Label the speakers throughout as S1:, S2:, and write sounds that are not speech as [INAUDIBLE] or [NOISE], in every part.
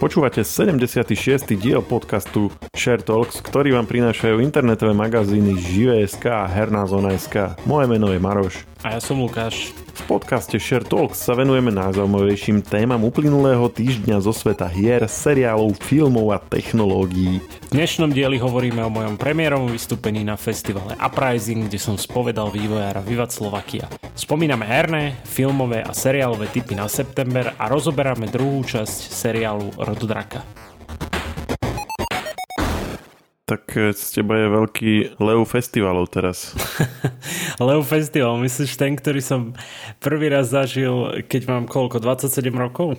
S1: Počúvate 76. diel podcastu Share Talks, ktorý vám prinášajú internetové magazíny Žive.sk a Herná zona.sk. Moje meno je Maroš.
S2: A ja som Lukáš.
S1: V podcaste Share Talks sa venujeme najzaujímavejším témam uplynulého týždňa zo sveta hier, seriálov, filmov a technológií.
S2: V dnešnom dieli hovoríme o mojom premiérovom vystúpení na festivale Uprising, kde som spovedal vývojára Vivat Slovakia. Spomíname herné, filmové a seriálové typy na september a rozoberáme druhú časť seriálu Rodu draka.
S1: Tak e, z teba je veľký Leu festivalov teraz. [LAUGHS]
S2: Leu festival, myslíš ten, ktorý som prvý raz zažil, keď mám koľko, 27 rokov?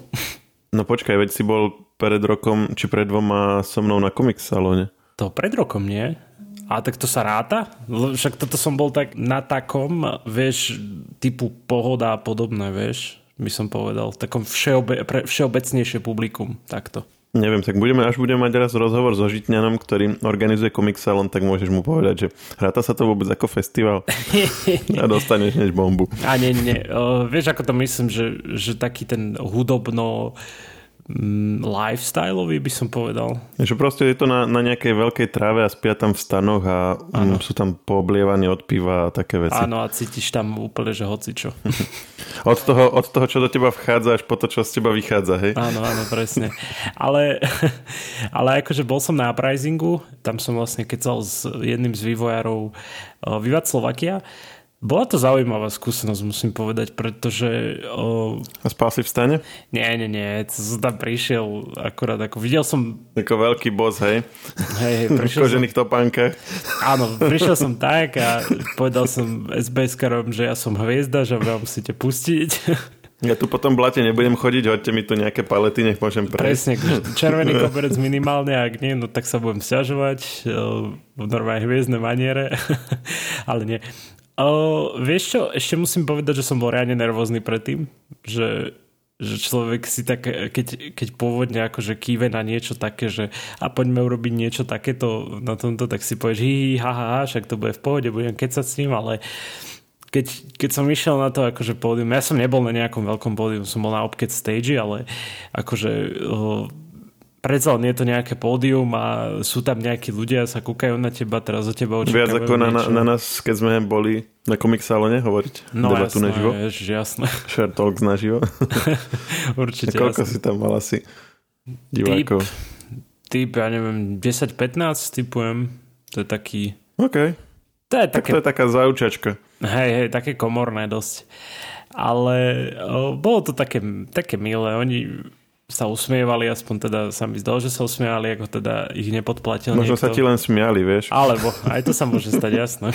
S1: No počkaj, veď si bol pred rokom, či pred dvoma so mnou na komik salóne.
S2: To pred rokom, nie? A tak to sa ráta? Však toto som bol tak na takom, vieš, typu pohoda a podobné, vieš, by som povedal. Takom všeobe, pre všeobecnejšie publikum, takto.
S1: Neviem, tak budeme, až budeme mať raz rozhovor so Žitňanom, ktorý organizuje Comic Salon, tak môžeš mu povedať, že hráta sa to vôbec ako festival a dostaneš než bombu.
S2: A nie, nie. Uh, vieš, ako to myslím, že, že taký ten hudobno mm, lifestyleový by som povedal.
S1: Že proste je to na, na nejakej veľkej tráve a spia tam v stanoch a ano. sú tam pooblievaní od piva a také veci.
S2: Áno a cítiš tam úplne, že hocičo. [LAUGHS]
S1: od, toho, od toho, čo do teba vchádza až po to, čo z teba vychádza, hej?
S2: Áno, áno, presne. ale, [LAUGHS] ale akože bol som na uprisingu, tam som vlastne kecal s jedným z vývojárov uh, Vivat Slovakia bola to zaujímavá skúsenosť, musím povedať, pretože... O...
S1: A spal si v stane?
S2: Nie, nie, nie, to som tam prišiel akurát, ako videl som...
S1: Ako veľký boss, hej?
S2: Hej, hej,
S1: prišiel V kožených som... topánkach.
S2: Áno, prišiel som tak a povedal som SBS-karom, že ja som hviezda, že vám musíte pustiť.
S1: Ja tu potom blate nebudem chodiť, hoďte mi tu nejaké palety, nech môžem prejsť.
S2: Presne, červený koberec minimálne, ak nie, no tak sa budem sťažovať v normálnej hviezdnej maniere, [LAUGHS] ale nie. Uh, vieš čo, ešte musím povedať, že som bol reálne nervózny predtým, že, že človek si tak, keď, keď pôvodne akože kýve na niečo také, že a poďme urobiť niečo takéto na tomto, tak si povieš hi, ha, ha, ha, však to bude v pohode, budem kecať s ním, ale keď, keď som išiel na to akože pódium, ja som nebol na nejakom veľkom pódium, som bol na Opket stage, ale akože uh, predsa nie je to nejaké pódium a sú tam nejakí ľudia, sa kúkajú na teba, teraz o teba očakávajú
S1: Viac ako na, na, na nás, keď sme boli na komik salone hovoriť
S2: no, debatu jasné, naživo. Ježiš, jasné. [LAUGHS]
S1: Share Talks naživo. [LAUGHS]
S2: Určite,
S1: koľko jasné. si tam mal asi divákov?
S2: Typ, typ ja neviem, 10-15 typujem. To je taký...
S1: OK.
S2: To je také...
S1: Tak to je taká zaučačka.
S2: Hej, hej, také komorné dosť. Ale o, bolo to také, také milé. Oni sa usmievali, aspoň teda sa mi zdalo, že sa usmievali, ako teda ich nepodplatil
S1: Možno
S2: niekto.
S1: sa ti len smiali, vieš.
S2: Alebo, aj to sa môže stať, jasné.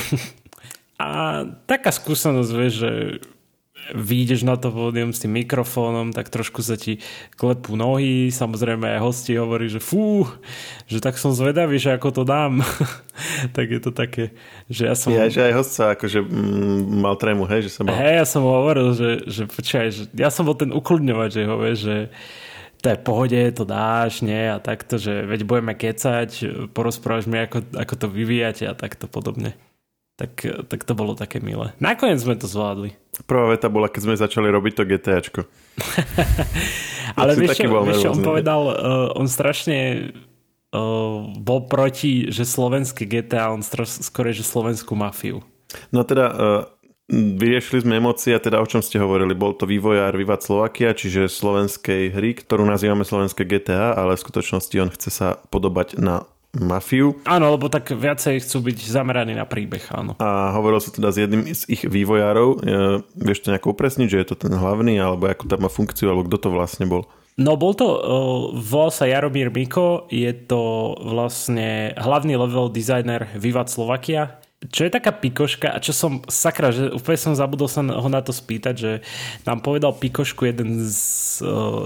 S2: A taká skúsenosť, vieš, že vyjdeš na to pódium s tým mikrofónom, tak trošku sa ti klepú nohy, samozrejme aj hosti hovorí, že fú, že tak som zvedavý, že ako to dám. [LAUGHS] tak je to také, že ja som...
S1: Ja, že aj host sa akože mm, mal trému, hej, že sa mal...
S2: Hej, ja som ho hovoril, že, že počkaj, že ja som bol ten ukludňovať, že ho, vieš, že to je pohode, to dáš, nie, a takto, že veď budeme kecať, porozprávaš mi, ako, ako to vyvíjate a takto podobne. Tak, tak to bolo také milé. Nakoniec sme to zvládli.
S1: Prvá veta bola, keď sme začali robiť to GTAčko. [LAUGHS]
S2: Ale vieš, čo, vieš on povedal? Uh, on strašne uh, bol proti, že slovenské GTA, on skôr že slovenskú mafiu.
S1: No teda, uh, Vyriešili sme emócie a teda o čom ste hovorili? Bol to vývojár Vivat Slovakia, čiže slovenskej hry, ktorú nazývame slovenské GTA, ale v skutočnosti on chce sa podobať na mafiu.
S2: Áno, lebo tak viacej chcú byť zameraní na príbeh, áno.
S1: A hovoril sa teda s jedným z ich vývojárov. E, vieš to nejako upresniť, že je to ten hlavný, alebo ako tam má funkciu, alebo kto to vlastne bol?
S2: No bol to, uh, volal sa Jaromír Miko, je to vlastne hlavný level designer Vivat Slovakia čo je taká pikoška a čo som, sakra, že úplne som zabudol sa ho na to spýtať, že nám povedal pikošku jeden z,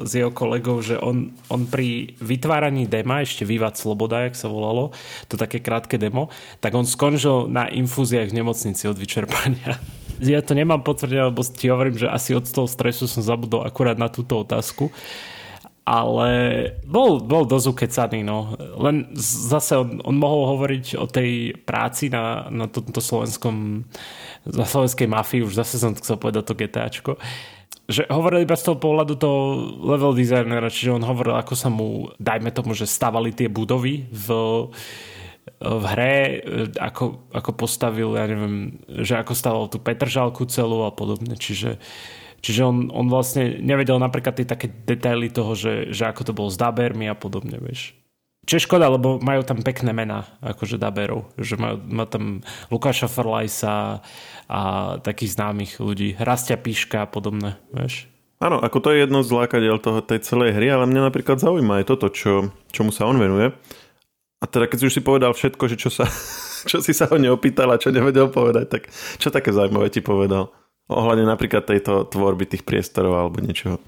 S2: z jeho kolegov, že on, on pri vytváraní dema, ešte Vývad Sloboda, jak sa volalo, to také krátke demo, tak on skončil na infúziách v nemocnici od vyčerpania. Ja to nemám potvrdené, lebo ti hovorím, že asi od toho stresu som zabudol akurát na túto otázku ale bol, bol dosť ukecaný, no. Len zase on, on mohol hovoriť o tej práci na, na tomto slovenskom, na slovenskej mafii, už zase som chcel povedať to GTAčko, že hovoril iba z toho pohľadu toho level designera, čiže on hovoril, ako sa mu, dajme tomu, že stavali tie budovy v, v hre, ako, ako postavil, ja neviem, že ako stavil tú Petržalku celú a podobne, čiže Čiže on, on vlastne nevedel napríklad tie také detaily toho, že, že ako to bolo s dabermi a podobne, vieš. Čo je škoda, lebo majú tam pekné mená, akože daberov. Že majú, má tam Lukáša Farlajsa a takých známych ľudí. Rastia Píška a podobné, vieš.
S1: Áno, ako to je jedno z lákadiel toho, tej celej hry, ale mňa napríklad zaujíma aj toto, čo, čomu sa on venuje. A teda keď si už si povedal všetko, že čo, sa, [LAUGHS] čo si sa ho neopýtal a čo nevedel povedať, tak čo také zaujímavé ti povedal? Ohľadne napríklad tejto tvorby tých priestorov alebo niečoho.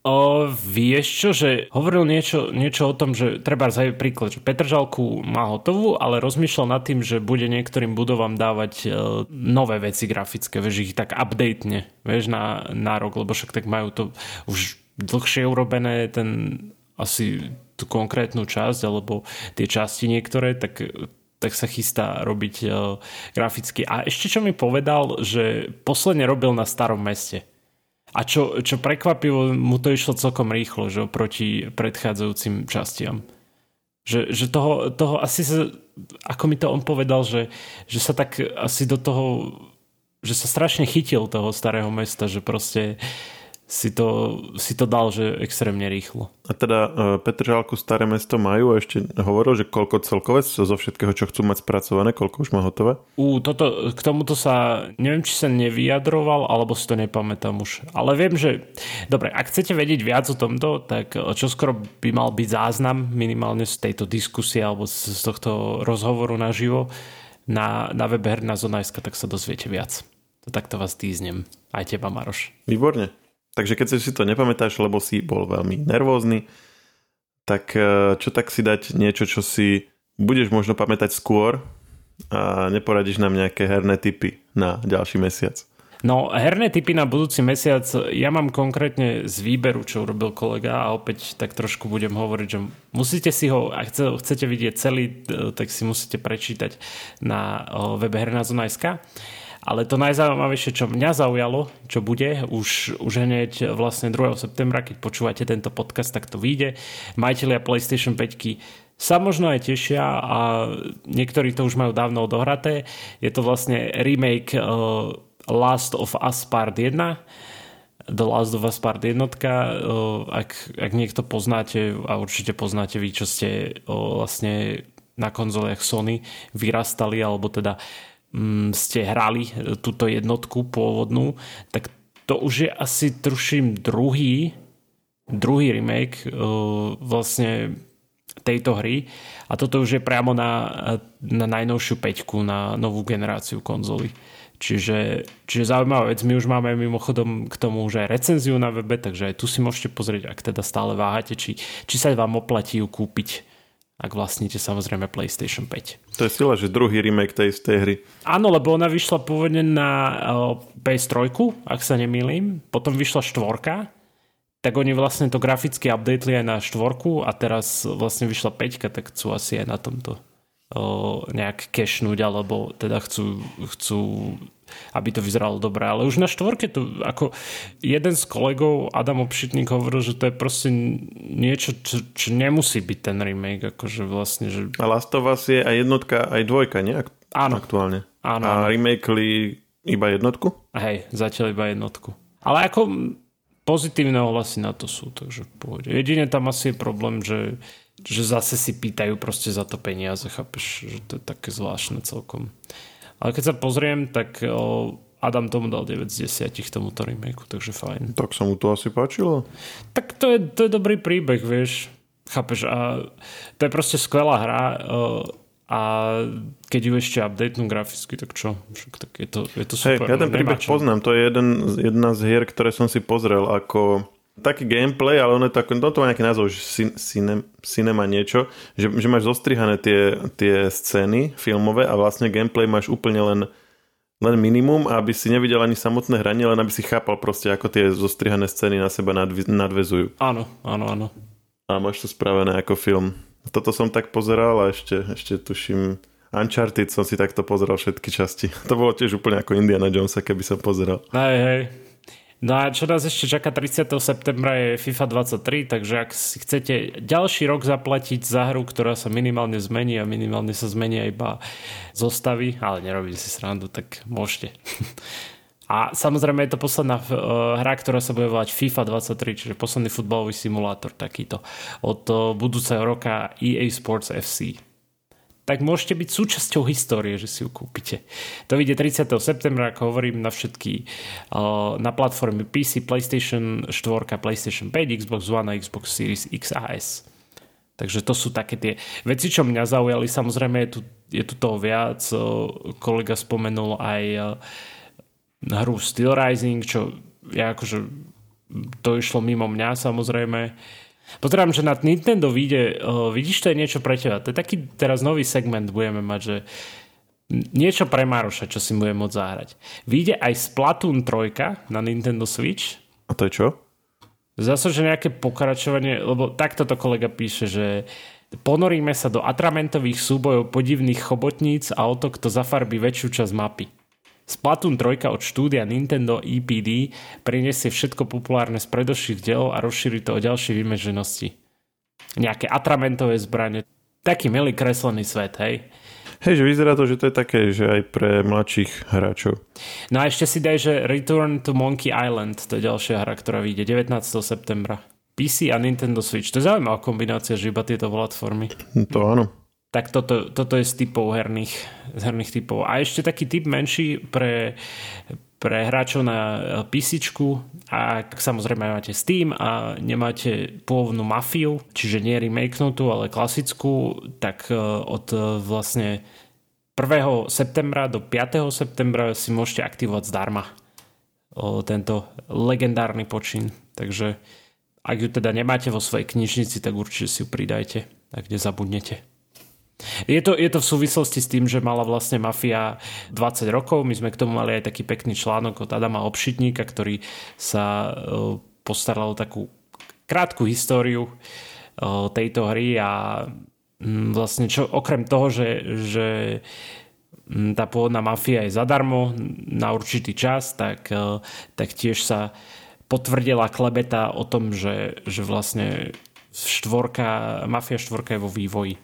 S2: O, vieš čo, že hovoril niečo, niečo o tom, že treba aj príklad, že Petržalku má hotovú, ale rozmýšľal nad tým, že bude niektorým budovám dávať e, nové veci grafické, vieš, ich tak updatene, vieš, na, na rok, lebo však tak majú to už dlhšie urobené, ten asi tú konkrétnu časť, alebo tie časti niektoré, tak tak sa chystá robiť uh, graficky. A ešte čo mi povedal, že posledne robil na starom meste. A čo, čo prekvapivo, mu to išlo celkom rýchlo, že proti predchádzajúcim častiam. Že, že toho, toho asi sa, ako mi to on povedal, že, že sa tak asi do toho, že sa strašne chytil toho starého mesta, že proste uh, si to, si to dal, že extrémne rýchlo.
S1: A teda e, Petržálku Staré mesto majú a ešte hovoril, že koľko celkové zo všetkého, čo chcú mať spracované, koľko už má hotové?
S2: U, toto, k tomuto sa, neviem, či sa nevyjadroval, alebo si to nepamätám už. Ale viem, že, dobre, ak chcete vedieť viac o tomto, tak e, čo skoro by mal byť záznam minimálne z tejto diskusie alebo z, tohto rozhovoru naživo na, na webe Herná Zonajska, tak sa dozviete viac. To takto vás týznem. Aj teba, Maroš.
S1: Výborne. Takže keď si to nepamätáš, lebo si bol veľmi nervózny, tak e, čo tak si dať niečo, čo si budeš možno pamätať skôr a neporadíš nám nejaké herné typy na ďalší mesiac.
S2: No, herné typy na budúci mesiac, ja mám konkrétne z výberu, čo urobil kolega a opäť tak trošku budem hovoriť, že musíte si ho, ak chcete vidieť celý, e, tak si musíte prečítať na webe hernazona.sk. Ale to najzaujímavejšie, čo mňa zaujalo, čo bude, už, už hneď vlastne 2. septembra, keď počúvate tento podcast, tak to vyjde. Majiteľia PlayStation 5 sa možno aj tešia a niektorí to už majú dávno odohraté. Je to vlastne remake uh, Last of Us Part 1 The Last of Us Part 1, uh, ak, ak niekto poznáte a určite poznáte vy, čo ste uh, vlastne na konzoliach Sony vyrastali, alebo teda Mm, ste hrali e, túto jednotku pôvodnú, tak to už je asi, tuším, druhý, druhý remake uh, vlastne tejto hry. A toto už je priamo na, na najnovšiu peťku, na novú generáciu konzoly. Čiže, čiže zaujímavá vec, my už máme mimochodom k tomu už aj recenziu na webe, takže aj tu si môžete pozrieť, ak teda stále váhate, či, či sa vám oplatí ju kúpiť ak vlastníte samozrejme PlayStation 5.
S1: To je sila, že druhý remake tej istej hry.
S2: Áno, lebo ona vyšla pôvodne na PS3, ak sa nemýlim, potom vyšla štvorka, tak oni vlastne to graficky updateli aj na štvorku a teraz vlastne vyšla 5, tak chcú asi aj na tomto nejak kešnúť, alebo teda chcú, chcú aby to vyzeralo dobre. Ale už na štvorke to, ako jeden z kolegov, Adam Obšitník, hovoril, že to je proste niečo, čo, čo nemusí byť ten remake. Akože vlastne, že...
S1: A Last of Us je aj jednotka, aj dvojka, nie?
S2: Áno.
S1: Aktuálne.
S2: Áno.
S1: A remakeli iba jednotku?
S2: Hej, zatiaľ iba jednotku. Ale ako pozitívne ohlasy na to sú, takže pohode. Jedine tam asi je problém, že, že zase si pýtajú proste za to peniaze, chápeš, že to je také zvláštne celkom. Ale keď sa pozriem, tak Adam tomu dal 9 z 10 tomuto remakeu, takže fajn.
S1: Tak sa mu to asi páčilo?
S2: Tak to je, to je dobrý príbeh, vieš. Chápeš? A to je proste skvelá hra a keď ju ešte updatenú graficky, tak čo? Však tak je to, je to super.
S1: Hey, ja ten príbeh poznám, to je jeden, jedna z hier, ktoré som si pozrel ako taký gameplay, ale ono je tak, no to má nejaký názov, že cine, cinema niečo, že, že máš zostrihané tie, tie scény filmové a vlastne gameplay máš úplne len, len minimum, aby si nevidel ani samotné hranie, len aby si chápal proste, ako tie zostrihané scény na seba nadv- nadvezujú.
S2: Áno, áno, áno.
S1: A máš to spravené ako film. Toto som tak pozeral a ešte, ešte tuším Uncharted som si takto pozeral všetky časti. [LAUGHS] To bolo tiež úplne ako Indiana Jonesa, keby som pozeral.
S2: Hej, hej. No a čo nás ešte čaká 30. septembra je FIFA 23, takže ak si chcete ďalší rok zaplatiť za hru, ktorá sa minimálne zmení a minimálne sa zmenia iba zostavy, ale nerobím si srandu, tak môžete. [LAUGHS] A samozrejme je to posledná uh, hra, ktorá sa bude volať FIFA 23, čiže posledný futbalový simulátor takýto od uh, budúceho roka EA Sports FC tak môžete byť súčasťou histórie, že si ju kúpite. To vyjde 30. septembra, ako hovorím, na všetky na platformy PC, PlayStation 4, PlayStation 5, Xbox One a Xbox Series X a S. Takže to sú také tie veci, čo mňa zaujali. Samozrejme je tu, je tu toho viac. Kolega spomenul aj hru Steel Rising, čo ja akože to išlo mimo mňa samozrejme. Pozerám, že na Nintendo vyjde, uh, vidíš, to je niečo pre teba. To je taký teraz nový segment budeme mať, že niečo pre Maroša, čo si bude môcť zahrať. Vyjde aj Splatoon 3 na Nintendo Switch.
S1: A to je čo?
S2: Zase, že nejaké pokračovanie, lebo takto to kolega píše, že ponoríme sa do atramentových súbojov podivných chobotníc a o to, kto zafarbí väčšiu časť mapy. Splatoon 3 od štúdia Nintendo EPD prinesie všetko populárne z predošlých dielov a rozšíri to o ďalšie vymeženosti. Nejaké atramentové zbranie. Taký milý kreslený svet, hej?
S1: Hej, že vyzerá to, že to je také, že aj pre mladších hráčov.
S2: No a ešte si daj, že Return to Monkey Island, to je ďalšia hra, ktorá vyjde 19. septembra. PC a Nintendo Switch. To je zaujímavá kombinácia, že iba tieto platformy.
S1: To áno
S2: tak toto, toto je z typov herných, z herných typov. A ešte taký typ menší pre, pre hráčov na PC a ak samozrejme máte Steam a nemáte pôvodnú mafiu, čiže nie remakenutú, ale klasickú, tak e, od e, vlastne 1. septembra do 5. septembra si môžete aktivovať zdarma tento legendárny počin. Takže ak ju teda nemáte vo svojej knižnici, tak určite si ju pridajte, ak nezabudnete. Je to, je to v súvislosti s tým, že mala vlastne Mafia 20 rokov. My sme k tomu mali aj taký pekný článok od Adama Obšitníka, ktorý sa e, postaral o takú krátku históriu e, tejto hry a mm, vlastne čo, okrem toho, že, že mm, tá pôvodná mafia je zadarmo na určitý čas, tak, e, tak tiež sa potvrdila klebeta o tom, že, že vlastne štvorka, Mafia štvorka je vo vývoji.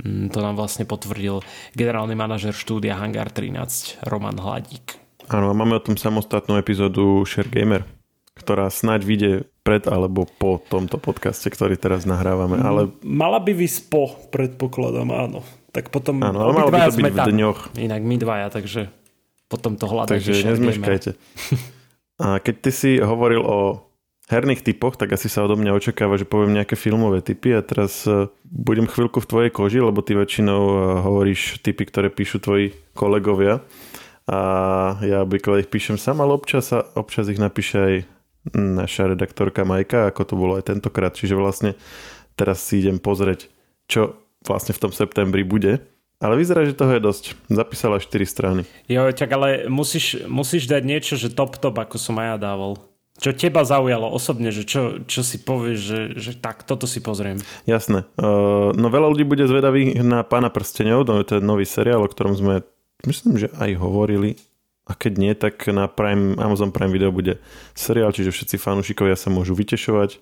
S2: Mm, to nám vlastne potvrdil generálny manažer štúdia Hangar 13 Roman Hladík.
S1: Áno, a máme o tom samostatnú epizódu Share Gamer, ktorá snáď vyjde pred alebo po tomto podcaste, ktorý teraz nahrávame. Mm, ale...
S2: Mala by vysť po, predpokladám, áno. Tak potom
S1: áno, ale malo by to byť v dňoch.
S2: Inak my dvaja, takže potom to hľadajte.
S1: Takže nezmeškajte. [LAUGHS] A keď ty si hovoril o herných typoch, tak asi sa odo mňa očakáva, že poviem nejaké filmové typy a teraz e, budem chvíľku v tvojej koži, lebo ty väčšinou e, hovoríš typy, ktoré píšu tvoji kolegovia a ja obvykle ich píšem sám, ale občas, občas ich napíše aj naša redaktorka Majka, ako to bolo aj tentokrát. Čiže vlastne teraz si idem pozrieť, čo vlastne v tom septembri bude. Ale vyzerá, že toho je dosť. Zapísala 4 strany.
S2: Jo, čak ale musíš, musíš dať niečo, že top top, ako som aj ja dával. Čo teba zaujalo osobne, že čo, čo si povieš, že, že tak, toto si pozriem.
S1: Jasné. Uh, no veľa ľudí bude zvedavých na Pána prstenov, to je nový seriál, o ktorom sme myslím, že aj hovorili. A keď nie, tak na Prime, Amazon Prime Video bude seriál, čiže všetci fanúšikovia sa môžu vytešovať.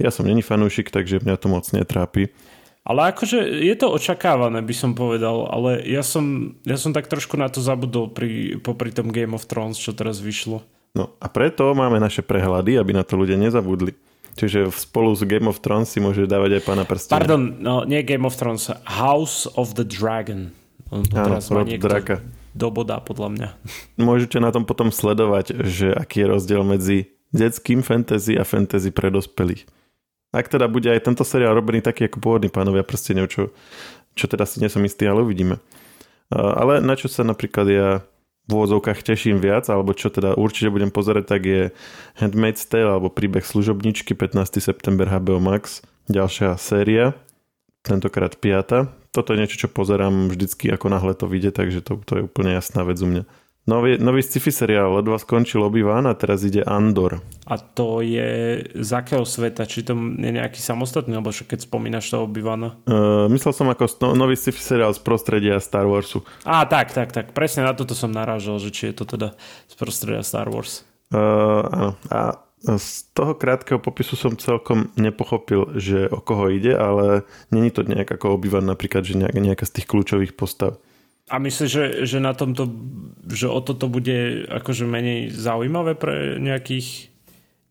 S1: Ja som není fanúšik, takže mňa to moc netrápi.
S2: Ale akože je to očakávané, by som povedal, ale ja som, ja som tak trošku na to zabudol pri, popri tom Game of Thrones, čo teraz vyšlo.
S1: No a preto máme naše prehľady, aby na to ľudia nezabudli. Čiže spolu s Game of Thrones si môže dávať aj pána prstenia.
S2: Pardon, no nie Game of Thrones, House of the Dragon.
S1: On to Áno, teraz má draka.
S2: doboda podľa mňa. [LAUGHS]
S1: Môžete na tom potom sledovať, že aký je rozdiel medzi detským fantasy a fantasy pre dospelých. Ak teda bude aj tento seriál robený taký ako pôvodný pánovia prstenov, čo, čo teda si nesom istý, ale uvidíme. Ale na čo sa napríklad ja v úvodzovkách teším viac, alebo čo teda určite budem pozerať, tak je Handmaid's Tale alebo príbeh služobničky 15. september HBO Max, ďalšia séria, tentokrát piata. Toto je niečo, čo pozerám vždycky ako náhle to vyjde, takže to, to je úplne jasná vec u mňa. Nový, nový sci-fi seriál, ledva skončil obi a teraz ide Andor.
S2: A to je z akého sveta? Či to je nejaký samostatný, alebo keď spomínaš toho obi
S1: Uh, myslel som ako no, nový sci-fi seriál z prostredia Star Warsu.
S2: Á, tak, tak, tak. Presne na toto som narážal, že či je to teda z prostredia Star Wars.
S1: Uh, áno. A z toho krátkeho popisu som celkom nepochopil, že o koho ide, ale není to nejak ako obývan napríklad, že nejaká z tých kľúčových postav.
S2: A myslíš, že, že na tomto, že o toto bude akože menej zaujímavé pre nejakých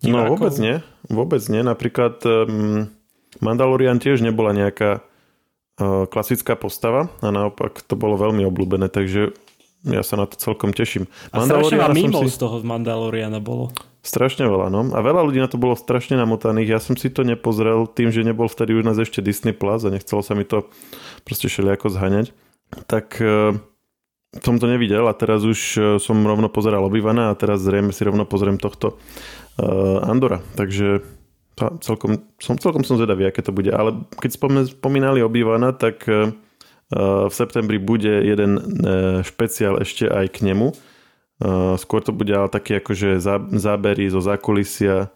S1: divákov? No vôbec nie, vôbec nie. Napríklad um, Mandalorian tiež nebola nejaká uh, klasická postava a naopak to bolo veľmi obľúbené, takže ja sa na to celkom teším.
S2: A strašne veľa mimo si... z toho Mandaloriana bolo.
S1: Strašne veľa, no. A veľa ľudí na to bolo strašne namotaných. Ja som si to nepozrel tým, že nebol vtedy už nás ešte Disney Plus a nechcelo sa mi to proste všelijako zhaňať. Tak uh, som to nevidel a teraz už uh, som rovno pozeral Obývaná a teraz zrejme si rovno pozriem tohto uh, Andora. Takže celkom, som, celkom som zvedavý, aké to bude. Ale keď spomínali Obývaná, tak v septembri bude jeden e, špeciál ešte aj k nemu. E, skôr to bude ale taký akože zábery zo zákulisia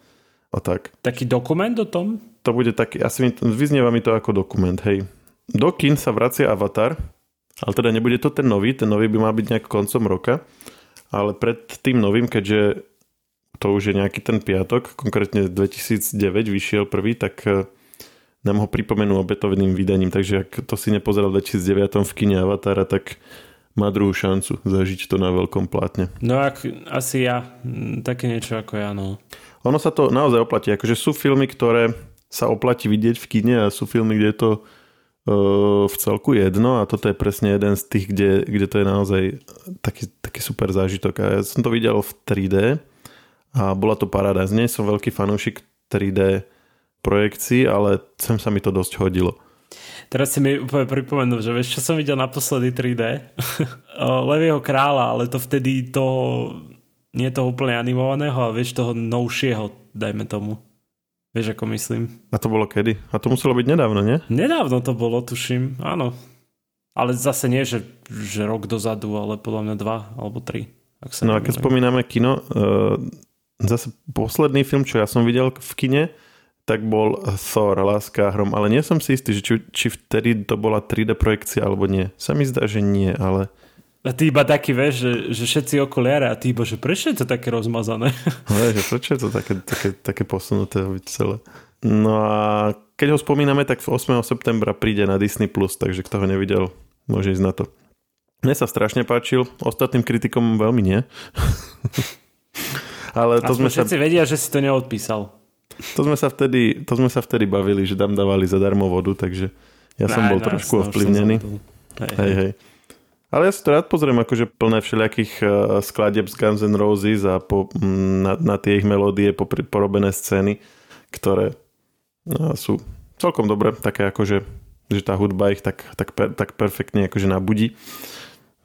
S1: a tak.
S2: Taký dokument o tom?
S1: To bude taký, asi vyznieva mi to ako dokument, hej. Do kin sa vracia Avatar, ale teda nebude to ten nový, ten nový by mal byť nejak koncom roka, ale pred tým novým, keďže to už je nejaký ten piatok, konkrétne 2009 vyšiel prvý, tak e, nám ho pripomenú obetovným vydaním, takže ak to si nepozeral v 2009 v kine Avatara, tak má druhú šancu zažiť to na veľkom plátne.
S2: No ak, asi ja, také niečo ako ja, no.
S1: Ono sa to naozaj oplatí, akože sú filmy, ktoré sa oplatí vidieť v kine a sú filmy, kde je to v celku jedno a toto je presne jeden z tých, kde, kde to je naozaj taký, taký super zážitok. A ja som to videl v 3D a bola to paráda. Z nej som veľký fanúšik 3D projekcií, ale sem sa mi to dosť hodilo.
S2: Teraz si mi úplne pripomenul, že vieš, čo som videl naposledy 3D? [LAUGHS] Levieho kráľa, ale to vtedy toho, nie toho úplne animovaného, ale vieš, toho novšieho, dajme tomu. Vieš, ako myslím.
S1: A to bolo kedy? A to muselo byť nedávno, nie?
S2: Nedávno to bolo, tuším, áno. Ale zase nie, že, že rok dozadu, ale podľa mňa dva alebo tri.
S1: Ak sa no a keď spomíname kino, uh, zase posledný film, čo ja som videl v kine, tak bol Thor, Láska hrom, ale nie som si istý, že či, či vtedy to bola 3D projekcia alebo nie. Sa mi zdá, že nie, ale...
S2: A ty iba taký, vieš, že, že všetci okuliare a ty iba, že prečo je to také rozmazané? [LAUGHS]
S1: No, že prečo je to také, také, také posunuté celé? No a keď ho spomíname, tak 8. septembra príde na Disney+, Plus, takže kto ho nevidel, môže ísť na to. Mne sa strašne páčil, ostatným kritikom veľmi nie. [LAUGHS]
S2: Ale to sme všetci sa... vedia, že si to neodpísal.
S1: To sme sa vtedy, to sme sa vtedy bavili, že tam dávali zadarmo vodu, takže ja som bol no, trošku ovplyvnený. Hej, hej. hej. Ale ja si to rád pozriem, akože plné všelijakých uh, skladieb z Guns N' Roses a po, m, na, na tie ich melódie po, porobené scény, ktoré uh, sú celkom dobré, také akože že tá hudba ich tak, tak, tak perfektne akože nabudí.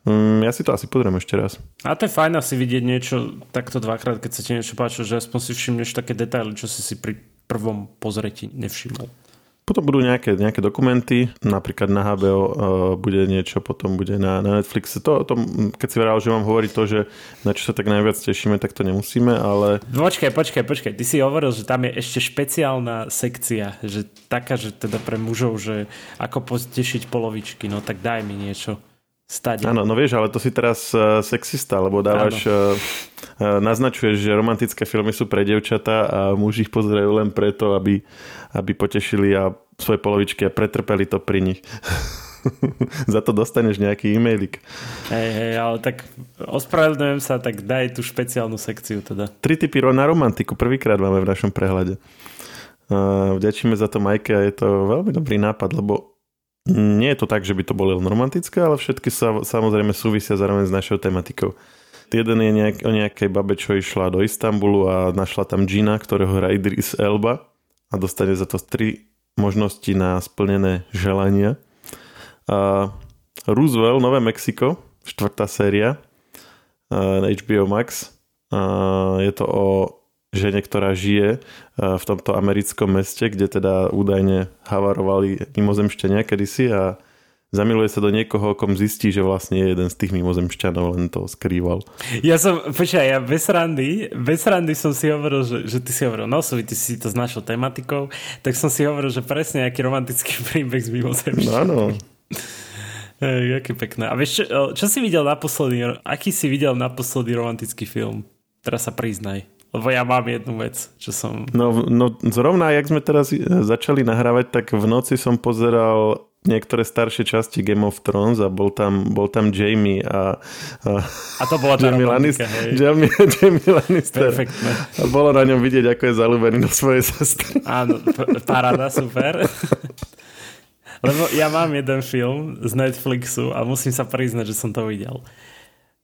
S1: Mm, ja si to asi pozriem ešte raz.
S2: A to je fajn asi vidieť niečo takto dvakrát, keď sa ti niečo páči, že aspoň si všimneš také detaily, čo si si pri prvom pozretí nevšimol.
S1: Potom budú nejaké, nejaké dokumenty, napríklad na HBO uh, bude niečo, potom bude na, na Netflixe. To, to, keď si vral, že mám hovoriť to, že na čo sa tak najviac tešíme, tak to nemusíme, ale...
S2: Počkaj, počkaj, počkaj. Ty si hovoril, že tam je ešte špeciálna sekcia, že taká, že teda pre mužov, že ako potešiť polovičky, no tak daj mi niečo stade.
S1: Áno, no vieš, ale to si teraz uh, sexista, lebo dávaš, uh, uh, naznačuješ, že romantické filmy sú pre devčatá a muži ich pozerajú len preto, aby, aby potešili a svoje polovičky a pretrpeli to pri nich. [LAUGHS] Za to dostaneš nejaký e-mailik.
S2: Hej, hej, ale tak ospravedlňujem sa, tak daj tú špeciálnu sekciu teda.
S1: Tri typy na romantiku prvýkrát máme v našom prehľade. Uh, vďačíme za to Majke a je to veľmi dobrý nápad, lebo nie je to tak, že by to bolo len romantické, ale všetky sa samozrejme súvisia zároveň s našou tematikou. Jeden je nejak, o nejakej babe, čo išla do Istanbulu a našla tam Gina, ktorého hrá Idris Elba a dostane za to tri možnosti na splnené želania. A Roosevelt, Nové Mexiko, štvrtá séria HBO Max. A je to o žene, ktorá žije e, v tomto americkom meste, kde teda údajne havarovali mimozemšťania kedysi a zamiluje sa do niekoho, kom zistí, že vlastne je jeden z tých mimozemšťanov, len to skrýval.
S2: Ja som, počkaj, ja bez randy, bez randy som si hovoril, že, že ty si hovoril, no ty si to s našou tematikou, tak som si hovoril, že presne aký romantický [LAUGHS] príbeh s mimozemšťanom. No áno. Ej, aký pekné. A vieš, čo, čo si videl naposledy, aký si videl naposledy romantický film? Teraz sa priznaj. Lebo ja mám jednu vec, čo som...
S1: No, no zrovna, jak sme teraz e, začali nahrávať, tak v noci som pozeral niektoré staršie časti Game of Thrones a bol tam, bol tam Jamie a,
S2: a, a to bola Jamie, Lannister,
S1: Jamie, [LAUGHS] Jamie Lannister. Perfektné. A bolo na ňom vidieť, ako je zalúbený do svojej sestry.
S2: Áno, paráda, super. Lebo ja mám jeden film z Netflixu a musím sa priznať, že som to videl.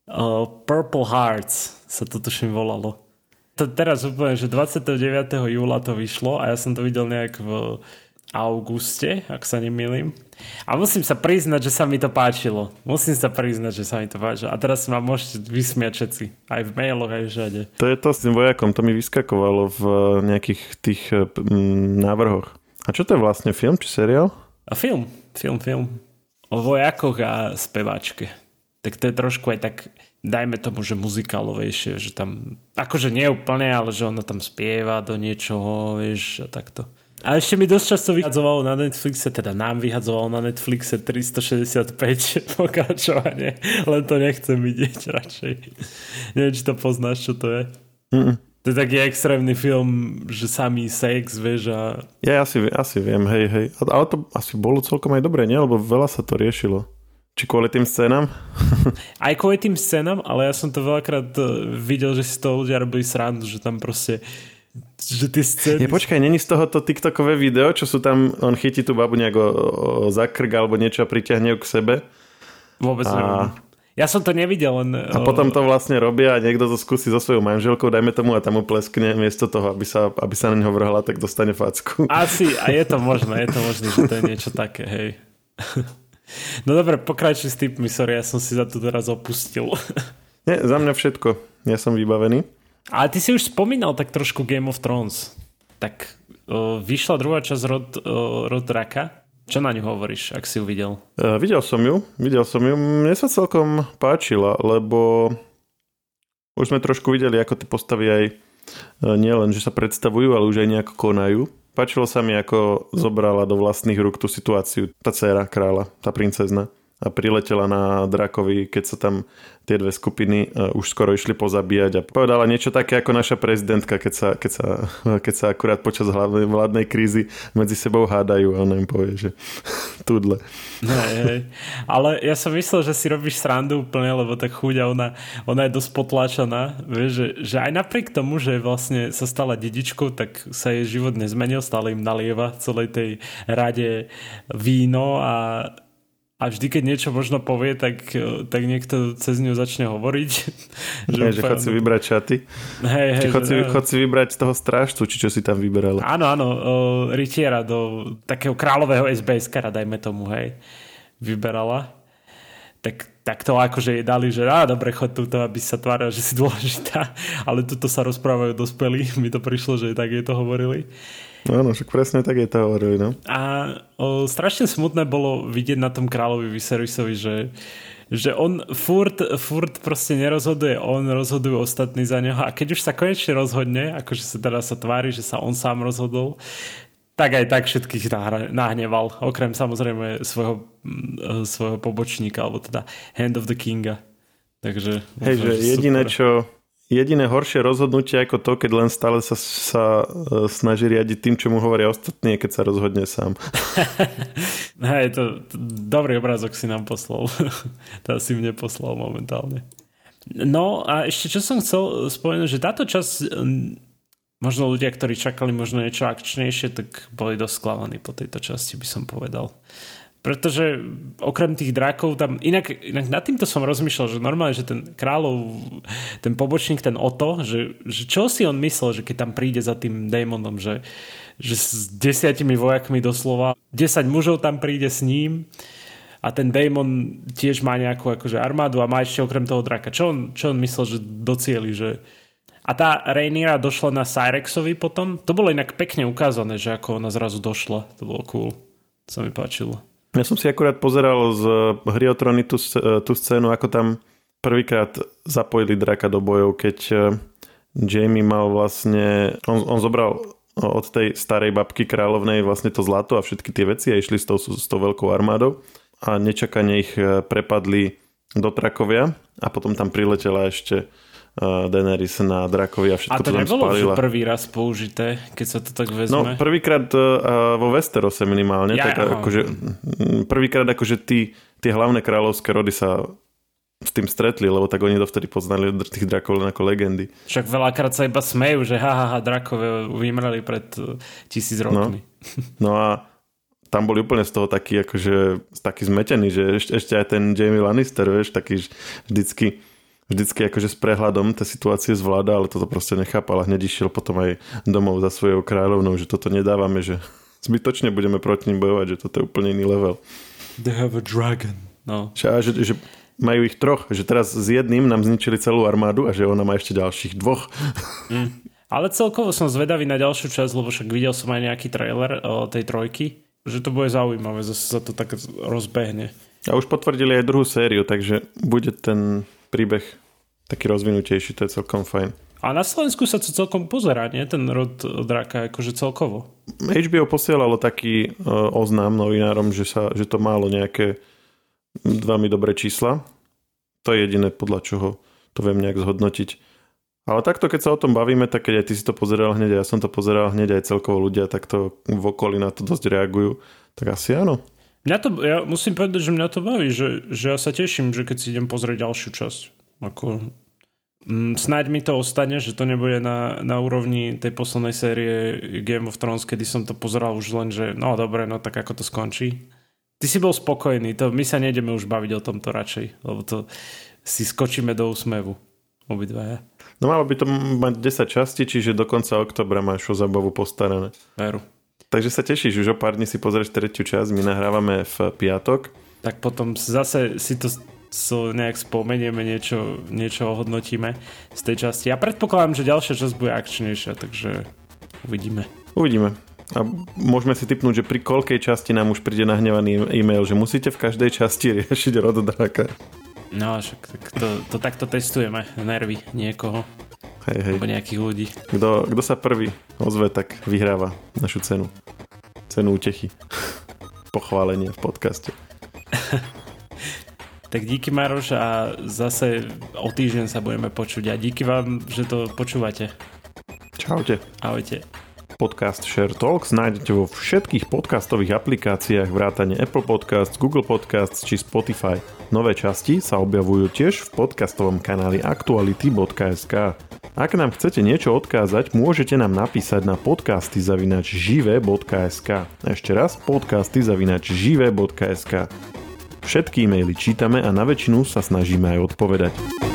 S2: Uh, Purple Hearts sa to tuším volalo. To teraz úplne, že 29. júla to vyšlo a ja som to videl nejak v auguste, ak sa nemýlim. A musím sa priznať, že sa mi to páčilo. Musím sa priznať, že sa mi to páčilo. A teraz ma môžete vysmiať všetci. Aj v mailoch, aj všade.
S1: To je to s tým vojakom, to mi vyskakovalo v nejakých tých mm, návrhoch. A čo to je vlastne, film či seriál?
S2: A film, film, film. O vojakoch a speváčke. Tak to je trošku aj tak dajme tomu, že muzikálovejšie, že tam, akože nie úplne, ale že ona tam spieva do niečoho, vieš, a takto. A ešte mi dosť často vyhadzovalo na Netflixe, teda nám vyhadzovalo na Netflixe 365 [LAUGHS] pokračovanie, len to nechcem vidieť [LAUGHS] radšej. Neviem, či to poznáš, čo to je. Mm-mm. To je taký extrémny film, že samý sex, vieš a...
S1: Ja asi, asi viem, hej, hej. Ale to asi bolo celkom aj dobre, nie? Lebo veľa sa to riešilo. Či kvôli tým scénam? [LAUGHS]
S2: Aj kvôli tým scénam, ale ja som to veľakrát e, videl, že si to ľudia robili srandu, že tam proste že tie scény...
S1: Je, počkaj, není z tohoto TikTokové video, čo sú tam, on chytí tú babu nejak o, o zakrk alebo niečo a priťahne ju k sebe?
S2: Vôbec a... neviem. Ja som to nevidel, len...
S1: A potom to vlastne robia a niekto to skúsi so svojou manželkou, dajme tomu a tam mu pleskne miesto toho, aby sa, aby sa na neho vrhla, tak dostane facku.
S2: Asi, a je to [LAUGHS] možné, je to možné, že to je niečo také, hej. [LAUGHS] No dobre, pokračuj s typmi, sorry, ja som si za to teraz opustil. [LAUGHS]
S1: Nie, za mňa všetko. Ja som vybavený.
S2: Ale ty si už spomínal tak trošku Game of Thrones. Tak uh, vyšla druhá časť Rod, uh, Rod Draka. Čo na ňu hovoríš, ak si ju videl?
S1: Uh, videl som ju, videl som ju. Mne sa celkom páčila, lebo už sme trošku videli, ako tie postavy aj uh, nielen, že sa predstavujú, ale už aj nejako konajú. Páčilo sa mi, ako zobrala do vlastných rúk tú situáciu tá dcéra kráľa, tá princezna a priletela na drakovi, keď sa tam tie dve skupiny uh, už skoro išli pozabíjať a povedala niečo také ako naša prezidentka, keď sa, keď sa, [LAUGHS] keď sa akurát počas hlavnej vládnej krízy medzi sebou hádajú a ona im povie, že [LAUGHS] tudle.
S2: Hej, hej. Ale ja som myslel, že si robíš srandu úplne, lebo tak chuďa, ona, ona je dosť potláčaná, vieš, že, že aj napriek tomu, že vlastne sa stala dedičkou, tak sa jej život nezmenil, stále im nalieva celej tej rade víno a a vždy, keď niečo možno povie, tak, e, tak niekto cez ňu začne hovoriť. [LAUGHS]
S1: že, že chod si vybrať šaty. Hej, hej, chod, si, chod si vybrať z toho strážcu, či čo si tam vyberal.
S2: Áno, áno, uh, rytiera do takého kráľového SBS-kara, dajme tomu, hej, vyberala. Tak, tak to akože jej dali, že á, dobre, chod túto, aby sa tvárila, že si dôležitá, [LAUGHS] ale tuto sa rozprávajú dospelí, [LAUGHS] mi to prišlo, že tak jej to hovorili.
S1: No, áno, však presne tak je to hovorili, no.
S2: A o, strašne smutné bolo vidieť na tom kráľovi Viserusovi, že že on furt, furt proste nerozhoduje, on rozhoduje ostatní za neho a keď už sa konečne rozhodne, akože sa teda sa tvári, že sa on sám rozhodol, tak aj tak všetkých nahneval, okrem samozrejme svojho, mm, svojho pobočníka, alebo teda Hand of the Kinga. Takže...
S1: Hej, že jediné, super. čo jediné horšie rozhodnutie ako to, keď len stále sa, sa e, snaží riadiť tým, čo mu hovoria ostatní, keď sa rozhodne sám. [LAUGHS]
S2: Hej, to, to dobrý obrázok si nám poslal. [LAUGHS] to asi mne poslal momentálne. No a ešte čo som chcel spomenúť, že táto časť možno ľudia, ktorí čakali možno niečo akčnejšie, tak boli dosť sklamaní po tejto časti, by som povedal. Pretože okrem tých drakov tam... Inak, inak nad týmto som rozmýšľal, že normálne, že ten kráľov, ten pobočník, ten Oto, že, že čo si on myslel, že keď tam príde za tým démonom, že, že s desiatimi vojakmi doslova, 10 mužov tam príde s ním a ten démon tiež má nejakú akože armádu a má ešte okrem toho draka. Čo on, čo on myslel, že docieli, že... A tá Rhaenyra došla na Cyrexovi potom. To bolo inak pekne ukázané, že ako ona zrazu došla. To bolo cool. To sa mi páčilo.
S1: Ja som si akurát pozeral z hry o trony tú, tú scénu, ako tam prvýkrát zapojili draka do bojov, keď e, Jamie mal vlastne, on, on zobral od tej starej babky kráľovnej vlastne to zlato a všetky tie veci a išli s tou, s tou veľkou armádou a nečakane ich e, prepadli do trakovia a potom tam priletela ešte Daenerys na drakovi a všetko
S2: a to,
S1: to tam
S2: nebolo
S1: spálila.
S2: prvý raz použité, keď sa to tak
S1: No,
S2: vezme?
S1: prvýkrát uh, vo Westerose minimálne,
S2: Ja,
S1: tak
S2: aha.
S1: akože prvýkrát akože tí, tie hlavné kráľovské rody sa s tým stretli, lebo tak oni dovtedy poznali tých drakov len ako legendy.
S2: Však veľakrát sa iba smejú, že ha, ha, ha drakové vymreli pred uh, tisíc rokmi. [LAUGHS]
S1: No a tam boli úplne z toho taký, akože, taký zmetený, že ešte, ešte aj ten Jamie Lannister, vieš, taký vždycky, vždycky akože s prehľadom tie situácie zvláda, ale toto proste nechápal a hneď išiel potom aj domov za svojou kráľovnou, že toto nedávame, že [LAUGHS] zbytočne budeme proti ním bojovať, že toto je úplne iný level.
S2: They have a dragon. No.
S1: Že, že, že majú ich troch, že teraz s jedným nám zničili celú armádu a že ona má ešte ďalších dvoch.
S2: Ale celkovo som zvedavý na ďalšiu časť, lebo však videl som aj nejaký trailer o tej trojky, že to bude zaujímavé, zase sa to tak rozbehne.
S1: A už potvrdili aj druhú sériu, takže bude ten príbeh taký rozvinutejší, to je celkom fajn.
S2: A na Slovensku sa to celkom pozerá, nie? Ten rod draka, akože celkovo.
S1: HBO posielalo taký uh, oznám novinárom, že, sa, že to málo nejaké veľmi dobré čísla. To je jediné, podľa čoho to viem nejak zhodnotiť. Ale takto, keď sa o tom bavíme, tak keď aj ty si to pozeral hneď a ja som to pozeral hneď aj celkovo ľudia takto v okolí na to dosť reagujú, tak asi áno.
S2: Mňa to, ja musím povedať, že mňa to baví, že, že ja sa teším, že keď si idem pozrieť ďalšiu časť. Ako, mm, snáď mi to ostane, že to nebude na, na úrovni tej poslednej série Game of Thrones, kedy som to pozeral už len, že no dobre, no tak ako to skončí. Ty si bol spokojný, to my sa nejdeme už baviť o tomto radšej, lebo to si skočíme do úsmevu. Obidvaja.
S1: No malo by to mať 10 častí, čiže do konca oktobra máš o zabavu postarané.
S2: Veru.
S1: Takže sa tešíš, už o pár dní si pozrieš tretiu časť, my nahrávame v piatok.
S2: Tak potom zase si to so nejak spomenieme, niečo, niečo ohodnotíme z tej časti. Ja predpokladám, že ďalšia časť bude akčnejšia, takže uvidíme.
S1: Uvidíme. A môžeme si typnúť, že pri koľkej časti nám už príde nahnevaný e-mail, že musíte v každej časti [LAUGHS] riešiť rod draka.
S2: No, však tak to, to takto testujeme. Nervy niekoho,
S1: Hej, hej.
S2: alebo nejakých ľudí.
S1: Kto, kto sa prvý ozve, tak vyhráva našu cenu. Cenu útechy. Pochválenie v podcaste. [LAUGHS]
S2: Tak díky Maroš a zase o týždeň sa budeme počuť a díky vám, že to počúvate.
S1: Čaute.
S2: Ahojte.
S1: Podcast Share Talks nájdete vo všetkých podcastových aplikáciách vrátane Apple Podcasts, Google Podcasts či Spotify. Nové časti sa objavujú tiež v podcastovom kanáli aktuality.sk. Ak nám chcete niečo odkázať, môžete nám napísať na podcasty zavinač žive.sk. Ešte raz podcasty zavinač žive.sk. Všetky e-maily čítame a na väčšinu sa snažíme aj odpovedať.